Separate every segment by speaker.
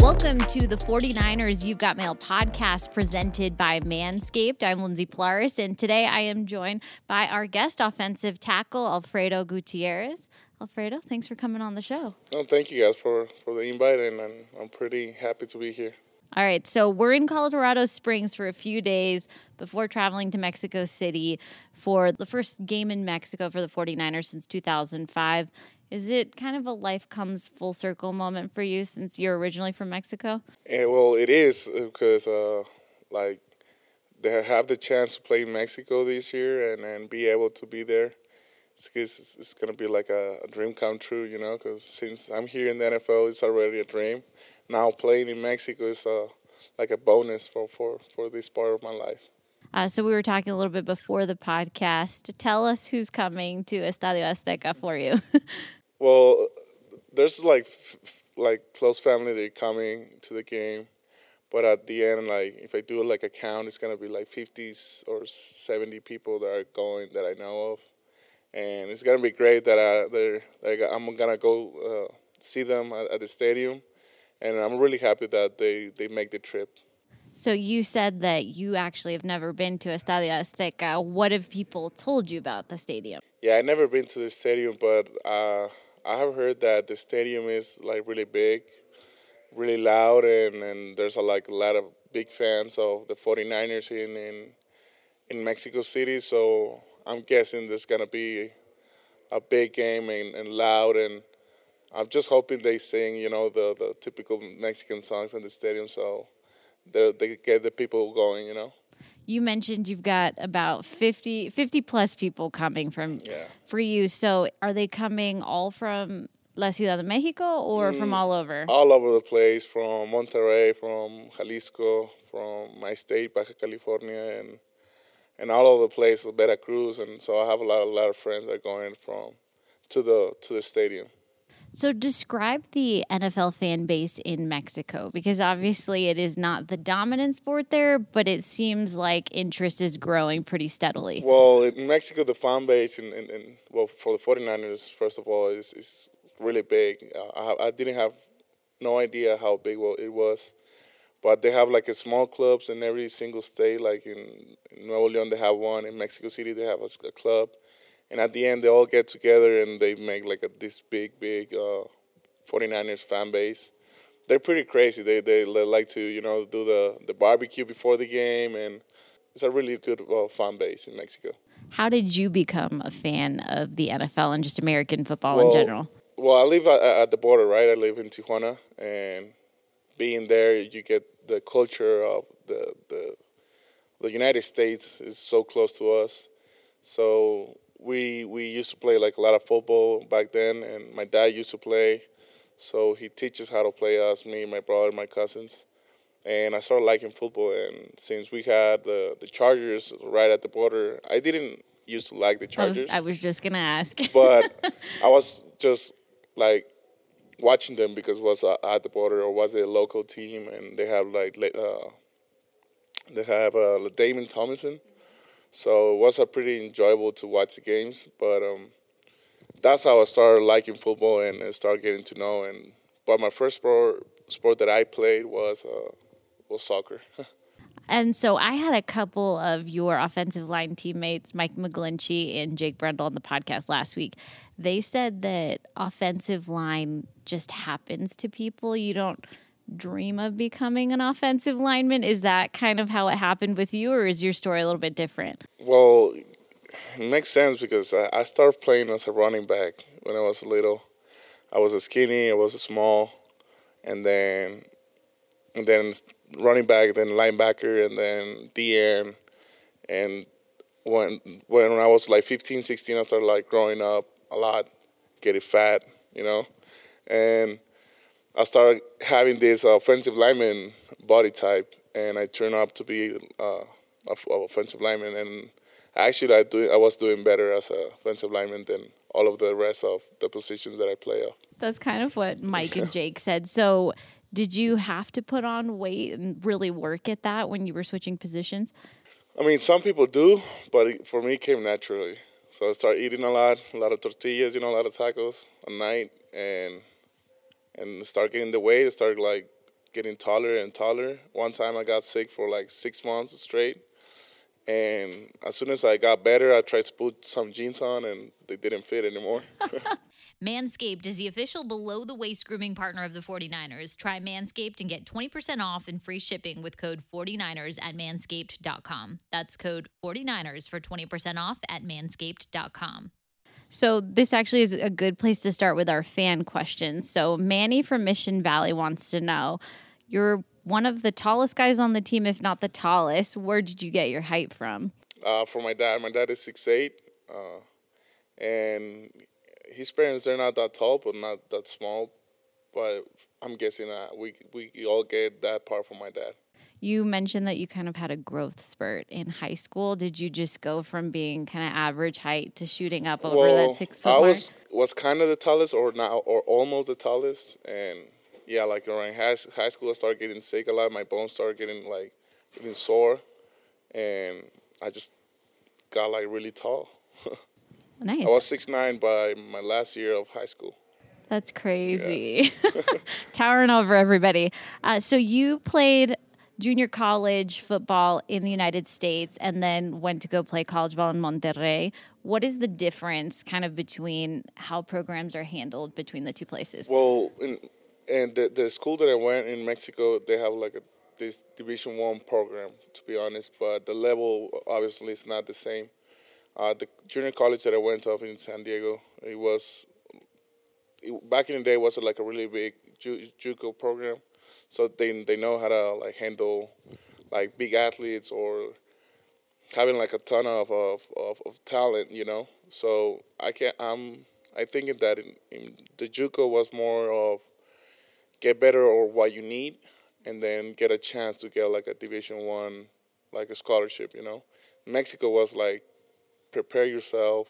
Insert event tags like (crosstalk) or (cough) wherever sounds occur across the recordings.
Speaker 1: Welcome to the 49ers You've Got Mail podcast presented by Manscaped. I'm Lindsay Polaris, and today I am joined by our guest offensive tackle, Alfredo Gutierrez. Alfredo, thanks for coming on the show.
Speaker 2: Oh, thank you guys for, for the invite, and I'm, I'm pretty happy to be here.
Speaker 1: All right, so we're in Colorado Springs for a few days before traveling to Mexico City for the first game in Mexico for the 49ers since 2005. Is it kind of a life comes full circle moment for you since you're originally from Mexico?
Speaker 2: Yeah, well, it is because, uh, like, they have the chance to play in Mexico this year and, and be able to be there. It's, it's, it's going to be like a, a, dream come true, you know, because since I'm here in the NFL, it's already a dream. Now playing in Mexico is uh, like a bonus for, for, for this part of my life.
Speaker 1: Uh, so we were talking a little bit before the podcast. Tell us who's coming to Estadio Azteca for you. (laughs)
Speaker 2: Well, there's like f- like close family that are coming to the game, but at the end, like if I do like a count, it's gonna be like 50s or 70 people that are going that I know of, and it's gonna be great that I they're like I'm gonna go uh, see them at, at the stadium, and I'm really happy that they they make the trip.
Speaker 1: So you said that you actually have never been to Estadio Azteca. What have people told you about the stadium?
Speaker 2: Yeah, I've never been to the stadium, but uh, I have heard that the stadium is like really big, really loud, and, and there's a, like a lot of big fans of the 49ers in, in in Mexico City. So I'm guessing there's gonna be a big game and, and loud, and I'm just hoping they sing, you know, the the typical Mexican songs in the stadium, so they they get the people going, you know
Speaker 1: you mentioned you've got about 50, 50 plus people coming from
Speaker 2: yeah.
Speaker 1: for you. So are they coming all from La Ciudad de Mexico or mm, from all over?
Speaker 2: All over the place, from Monterrey, from Jalisco, from my state, Baja California, and and all over the place, Veracruz, and so I have a lot, a lot of friends that are going from to the to the stadium.
Speaker 1: So, describe the NFL fan base in Mexico because obviously it is not the dominant sport there, but it seems like interest is growing pretty steadily.
Speaker 2: Well, in Mexico, the fan base, and, and, and well, for the 49ers, first of all, is, is really big. Uh, I, I, didn't have no idea how big it was, but they have like a small clubs in every single state. Like in, in Nuevo León, they have one. In Mexico City, they have a, a club and at the end they all get together and they make like a, this big big uh, 49ers fan base. They're pretty crazy. They, they like to you know do the, the barbecue before the game and it's a really good uh, fan base in mexico.
Speaker 1: How did you become a fan of the nfl and just american football well, in general?
Speaker 2: well i live at, at the border right? I live in tijuana and being there you get the culture of the, the the united states is so close to us. So we we used to play like a lot of football back then, and my dad used to play, so he teaches how to play us, me, my brother, my cousins, and I started liking football. And since we had the the Chargers right at the border, I didn't used to like the Chargers. I
Speaker 1: was, I was just gonna ask,
Speaker 2: but (laughs) I was just like watching them because it was uh, at the border or was it a local team, and they have like uh, they have uh, Damon Tomlinson so it was a pretty enjoyable to watch the games. But um, that's how I started liking football and started getting to know. And but my first sport sport that I played was uh, was soccer. (laughs)
Speaker 1: And so I had a couple of your offensive line teammates, Mike McGlinchey and Jake Brendel, on the podcast last week. They said that offensive line just happens to people. You don't dream of becoming an offensive lineman? Is that kind of how it happened with you, or is your story a little bit different?
Speaker 2: Well, makes sense because I, I started playing as a running back when I was little. I was a skinny, I was a small, and then and then running back, then linebacker, and then DN. And when when I was like 15, 16, I started like growing up a lot, getting fat, you know, and I started having this offensive lineman body type, and I turned up to be uh, a offensive lineman. And actually, I do I was doing better as a offensive lineman than all of the rest of the positions that I play off.
Speaker 1: That's kind of what Mike and (laughs) Jake said. So, did you have to put on weight and really work at that when you were switching positions?
Speaker 2: I mean, some people do, but for me, it came naturally. So I started eating a lot, a lot of tortillas, you know, a lot of tacos, a night and and start getting the weight. Start like getting taller and taller. One time I got sick for like six months straight. And as soon as I got better, I tried to put some jeans on and they didn't fit anymore. (laughs)
Speaker 3: Manscaped is the official below the waist grooming partner of the 49ers. Try Manscaped and get 20% off and free shipping with code 49ers at manscaped.com. That's code 49ers for 20% off at manscaped.com.
Speaker 1: So, this actually is a good place to start with our fan questions. So, Manny from Mission Valley wants to know you're one of the tallest guys on the team, if not the tallest. Where did you get your height from?
Speaker 2: Uh, for my dad, my dad is six eight, uh, and his parents they're not that tall, but not that small. But I'm guessing that we we all get that part from my dad.
Speaker 1: You mentioned that you kind of had a growth spurt in high school. Did you just go from being kind of average height to shooting up over
Speaker 2: well,
Speaker 1: that six foot
Speaker 2: I
Speaker 1: mark?
Speaker 2: was was kind of the tallest, or now, or almost the tallest, and yeah, like around high, high school, I started getting sick a lot. My bones started getting like getting sore, and I just got like really tall.
Speaker 1: nice. (laughs)
Speaker 2: I was six nine by my last year of high school.
Speaker 1: That's crazy. Yeah. (laughs) (laughs) Towering over everybody. Uh, so you played junior college football in the United States and then went to go play college ball in Monterrey. What is the difference kind of between how programs are handled between the two places?
Speaker 2: Well, in and the the school that I went in Mexico, they have like a this Division One program, to be honest, but the level obviously is not the same. Uh, the junior college that I went to in San Diego, it was it, back in the day was like a really big ju- JUCO program, so they they know how to like handle like big athletes or having like a ton of of, of, of talent, you know. So I can I'm I think that in, in the JUCO was more of get better or what you need, and then get a chance to get like a Division One, like a scholarship. You know, Mexico was like prepare yourself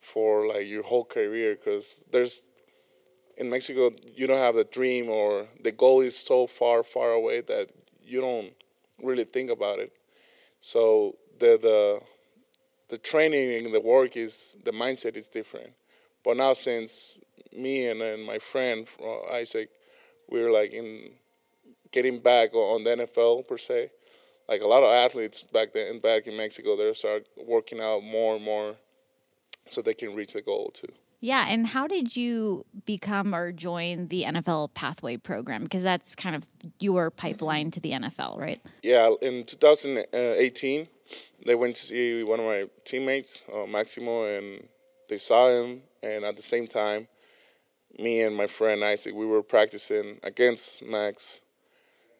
Speaker 2: for like your whole career because there's in Mexico you don't have the dream or the goal is so far far away that you don't really think about it. So the the the training and the work is the mindset is different. But now since me and, and my friend uh, Isaac we are like in getting back on the NFL per se. Like a lot of athletes back then, back in Mexico, they start working out more and more, so they can reach the goal too.
Speaker 1: Yeah, and how did you become or join the NFL Pathway program? Because that's kind of your pipeline to the NFL, right?
Speaker 2: Yeah, in 2018, they went to see one of my teammates, uh, Maximo, and they saw him, and at the same time, me and my friend Isaac, we were practicing against Max,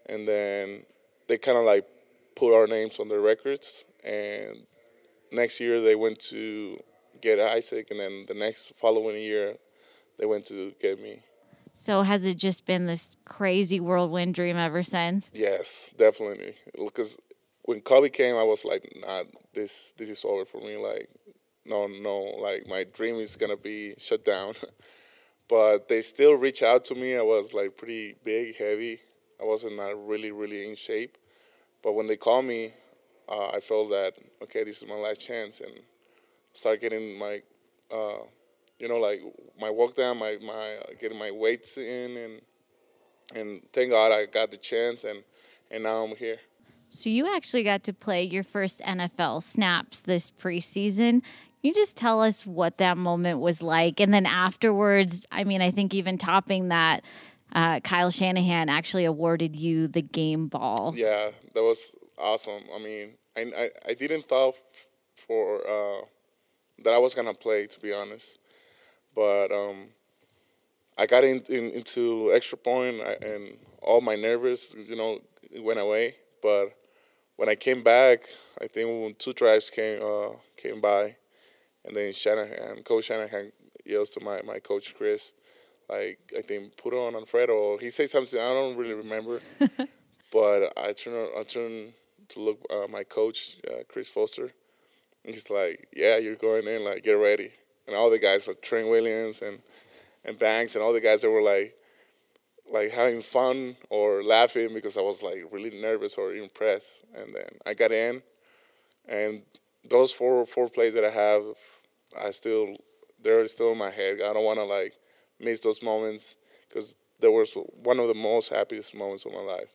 Speaker 2: and then they kind of like put our names on their records. And next year they went to get Isaac, and then the next following year they went to get me.
Speaker 1: So has it just been this crazy whirlwind dream ever since?
Speaker 2: Yes, definitely. Because when COVID came, I was like, "Nah, this this is over for me." Like, no, no, like my dream is gonna be shut down. (laughs) but they still reach out to me. I was like pretty big, heavy. I wasn't not really, really in shape. But when they called me, uh, I felt that okay, this is my last chance, and start getting my, uh, you know, like my work down, my my uh, getting my weights in, and and thank God I got the chance, and and now I'm here.
Speaker 1: So you actually got to play your first NFL snaps this preseason Can you just tell us what that moment was like? And then afterwards, I mean, I think even topping that, uh, Kyle Shanahan actually awarded you the game ball.
Speaker 2: Yeah, that was awesome. I mean, I, I, I didn't thought for uh, that I was gonna play, to be honest, but um, I got in, in, into extra point and all my nervous, you know, went away. But when I came back, I think when two drives came uh, came by, and then Shanahan, Coach Shanahan yells to my, my coach Chris, like I think put on Alfredo. He said something I don't really remember, (laughs) but I turn I turn to look uh, my coach uh, Chris Foster, and he's like, "Yeah, you're going in. Like get ready." And all the guys like Trent Williams and and Banks and all the guys that were like like having fun or laughing because I was like really nervous or impressed. And then I got in, and those four four plays that I have I still they're still in my head. I don't want to like miss those moments because there was one of the most happiest moments of my life.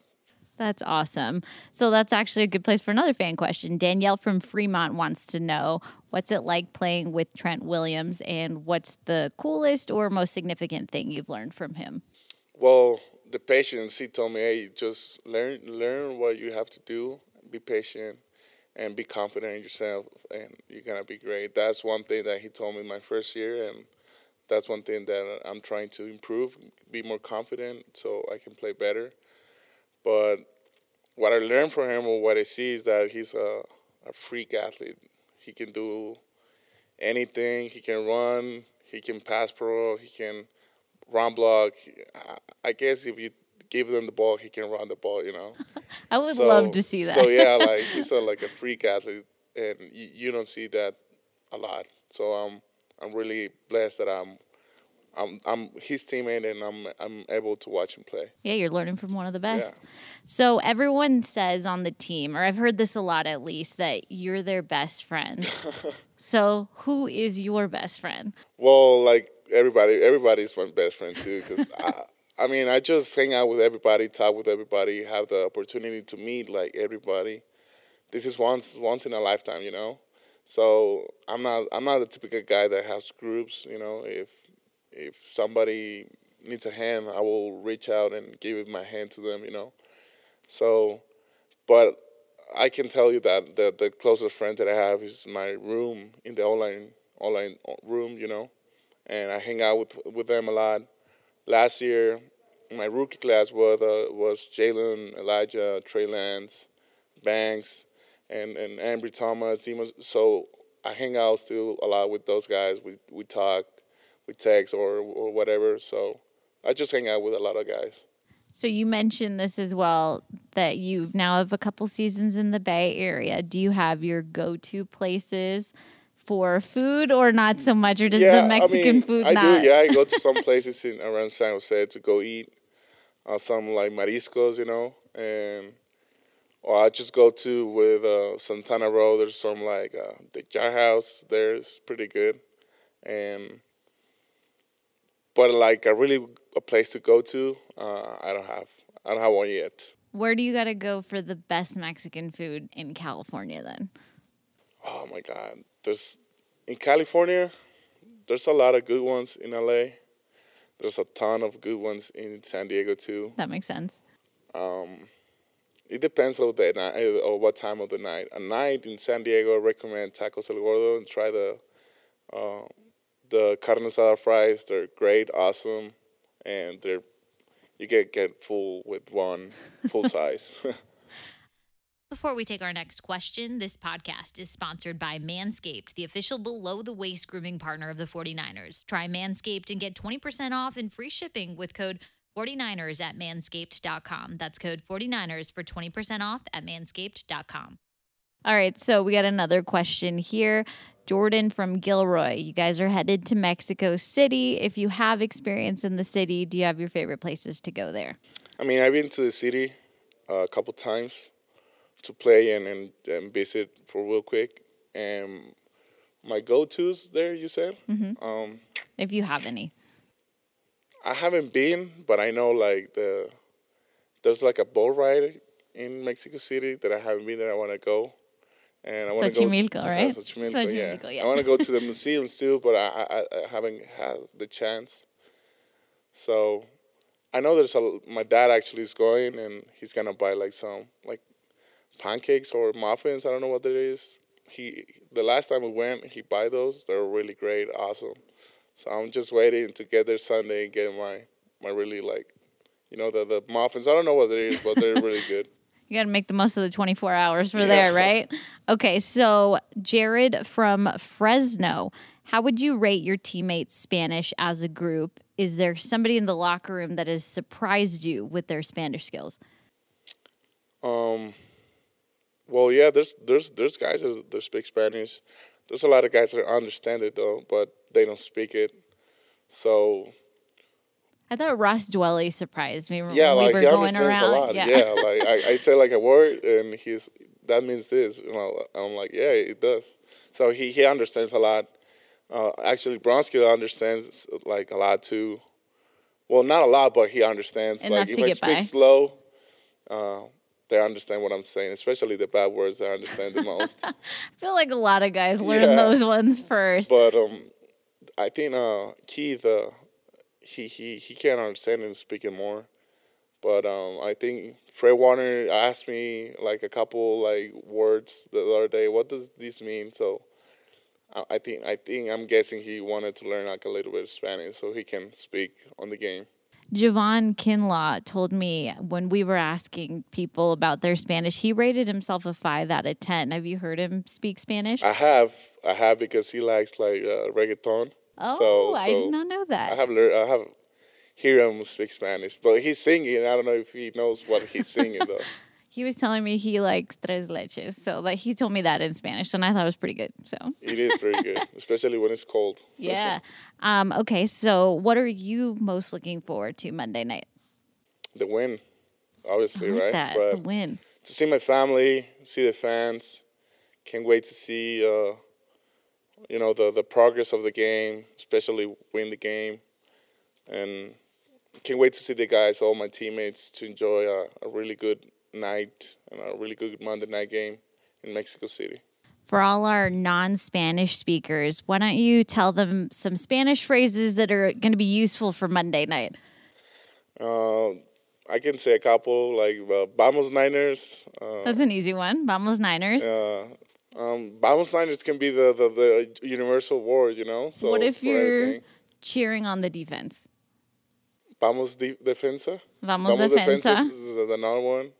Speaker 1: That's awesome. So that's actually a good place for another fan question. Danielle from Fremont wants to know what's it like playing with Trent Williams and what's the coolest or most significant thing you've learned from him?
Speaker 2: Well, the patience. He told me, "Hey, just learn learn what you have to do. Be patient and be confident in yourself, and you're gonna be great." That's one thing that he told me my first year, and that's one thing that I'm trying to improve. Be more confident so I can play better. But what I learned from him or what I see is that he's a, a freak athlete. He can do anything. He can run. He can pass pro. He can run block. I guess if you give him the ball, he can run the ball. You know. (laughs)
Speaker 1: I would so, love to see that.
Speaker 2: so yeah, like (laughs) he's a, like a freak athlete, and you, you don't see that a lot. So um, I'm really blessed that I'm I'm I'm his teammate and I'm I'm able to watch him play.
Speaker 1: Yeah, you're learning from one of the best. Yeah. So everyone says on the team, or I've heard this a lot at least, that you're their best friend. (laughs) so who is your best friend?
Speaker 2: Well, like everybody, everybody's my best friend too. Because (laughs) I, I mean, I just hang out with everybody, talk with everybody, have the opportunity to meet like everybody. This is once once in a lifetime, you know. So I'm not I'm not the typical guy that has groups, you know. If if somebody needs a hand, I will reach out and give my hand to them, you know. So, but I can tell you that the the closest friend that I have is my room in the O-line O-line room, you know, and I hang out with with them a lot. Last year, my rookie class was uh, was Jalen, Elijah, Trey Lance, Banks, and and Ambry Thomas. So I hang out still a lot with those guys. We we talk we text or or whatever. So I just hang out with a lot of guys.
Speaker 1: So you mentioned this as well that you now have a couple seasons in the Bay Area. Do you have your go-to places for food, or not so much, or does yeah, the Mexican I mean, food
Speaker 2: I
Speaker 1: not?
Speaker 2: do. Yeah, I go to (laughs) some places in around San Jose to go eat uh, some like mariscos, you know, and or I just go to with uh, Santana Row. There's some like uh, the Jar House. There's pretty good, and but like a really a place to go to, uh, I don't have. I don't have one yet.
Speaker 1: Where do you got to go for the best Mexican food in California then?
Speaker 2: Oh my God, there's in California. There's a lot of good ones in LA. There's a ton of good ones in San Diego too.
Speaker 1: That makes sense.
Speaker 2: Um, it depends on the night or what time of the night. A night in San Diego, I recommend Tacos El Gordo and try the uh, the carne asada fries. They're great, awesome, and they're you get get full with one full size. (laughs)
Speaker 3: Before we take our next question, this podcast is sponsored by Manscaped, the official below the waist grooming partner of the 49ers. Try Manscaped and get 20% off and free shipping with code 49ers at manscaped.com. That's code 49ers for 20% off at manscaped.com.
Speaker 1: All right, so we got another question here. Jordan from Gilroy, you guys are headed to Mexico City. If you have experience in the city, do you have your favorite places to go there?
Speaker 2: I mean, I've been to the city uh, a couple times to play and, and, and, visit for real quick. And my go tos there, you said?
Speaker 1: Mm-hmm. Um, if you have any.
Speaker 2: I haven't been, but I know like the there's like a boat ride in Mexico City that I haven't been there. I want to go
Speaker 1: and I want to go. Xochimilco, right?
Speaker 2: Xochimilco, Xochimilco yeah. yeah. I want to go to the museums too, but I, I, I haven't had the chance. So, I know there's a. My dad actually is going, and he's gonna buy like some like pancakes or muffins. I don't know what it is. He the last time we went, he buy those. They're really great, awesome. So I'm just waiting to get there Sunday and get my my really like, you know, the the muffins. I don't know what it is, but they're really good.
Speaker 1: You got to make the most of the 24 hours for there, right? Okay, so Jared from Fresno, how would you rate your teammates' Spanish as a group? Is there somebody in the locker room that has surprised you with their Spanish skills?
Speaker 2: Um, well, yeah, there's there's there's guys that, that speak Spanish. There's a lot of guys that understand it though, but they don't speak it. So
Speaker 1: I thought Ross Dwelley surprised me. Yeah, like we were he going understands around. a lot.
Speaker 2: Yeah, yeah (laughs) like I, I say like a word and he's that means this. You know, I'm like, yeah, it does. So he he understands a lot. Uh, actually, Brunskill understands like a lot too. Well, not a lot, but he understands.
Speaker 1: Enough
Speaker 2: like if
Speaker 1: to
Speaker 2: I
Speaker 1: get
Speaker 2: speak
Speaker 1: by.
Speaker 2: slow, uh, they understand what I'm saying, especially the bad words. They understand the most. (laughs)
Speaker 1: I feel like a lot of guys learn
Speaker 2: Yeah.
Speaker 1: those ones first.
Speaker 2: But um, I think uh, Keith, uh, he he he can't understand and speaking more. But um, I think Fred Warner asked me like a couple like words the other day. What does this mean? So I, I think I think I'm guessing he wanted to learn like a little bit of Spanish so he can speak on the game.
Speaker 1: Javon Kinlaw told me when we were asking people about their Spanish, he rated himself a five out of 10. Have you heard him speak Spanish?
Speaker 2: I have I have because he likes like uh, reggaeton.
Speaker 1: Oh,
Speaker 2: so,
Speaker 1: I did not know that.
Speaker 2: I have learned. I have hear him speak Spanish, but he's singing. I don't know if he knows what he's singing though. (laughs)
Speaker 1: He was telling me he likes tres leches. So like he told me that in Spanish and I thought it was pretty good. So
Speaker 2: It is pretty good, (laughs) especially when it's cold.
Speaker 1: yeah. um, okay, so what are you most looking forward to Monday night?
Speaker 2: the win, obviously,
Speaker 1: I like
Speaker 2: right?
Speaker 1: that.
Speaker 2: But
Speaker 1: the win.
Speaker 2: to see my family, see the fans, can't wait to see, uh, you know, the the progress of the game, especially win the game, and can't wait to see the guys, all my teammates, to enjoy a, a really good night and a really good Monday night game in Mexico City.
Speaker 1: For all our non Spanish speakers, why don't you tell them some Spanish phrases that are going to be useful for Monday night?
Speaker 2: Uh, I can say a couple like uh, "Vamos Niners." Uh,
Speaker 1: That's an easy one. Vamos Niners.
Speaker 2: Um, "Vamos Niners" can be the, the, the universal word, you know. So
Speaker 1: what if you're cheering on the defense?
Speaker 2: "Vamos de- defensa"?
Speaker 1: Vamos,
Speaker 2: Vamos
Speaker 1: defensa.
Speaker 2: defensa is another one.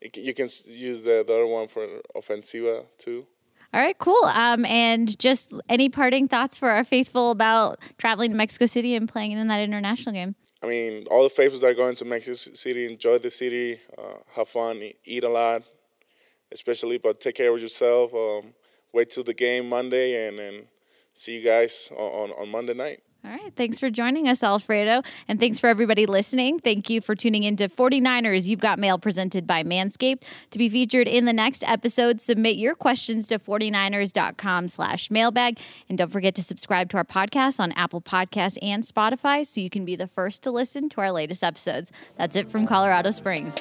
Speaker 2: You can, you can use the, the other one for offensiva too.
Speaker 1: All right, cool. Um, and just any parting thoughts for our faithful about traveling to Mexico City and playing in that international game?
Speaker 2: I mean, all the faithfuls are going to Mexico City. Enjoy the city, uh, have fun, eat a lot, especially. But take care of yourself. Um, wait till the game Monday, and then see you guys on, on, on Monday night.
Speaker 1: All right. Thanks for joining us, Alfredo. And thanks for everybody listening. Thank you for tuning in to 49ers. You've got mail presented by Manscaped. To be featured in the next episode, submit your questions to 49ers.com slash mailbag. And don't forget to subscribe to our podcast on Apple Podcasts and Spotify so you can be the first to listen to our latest episodes. That's it from Colorado Springs.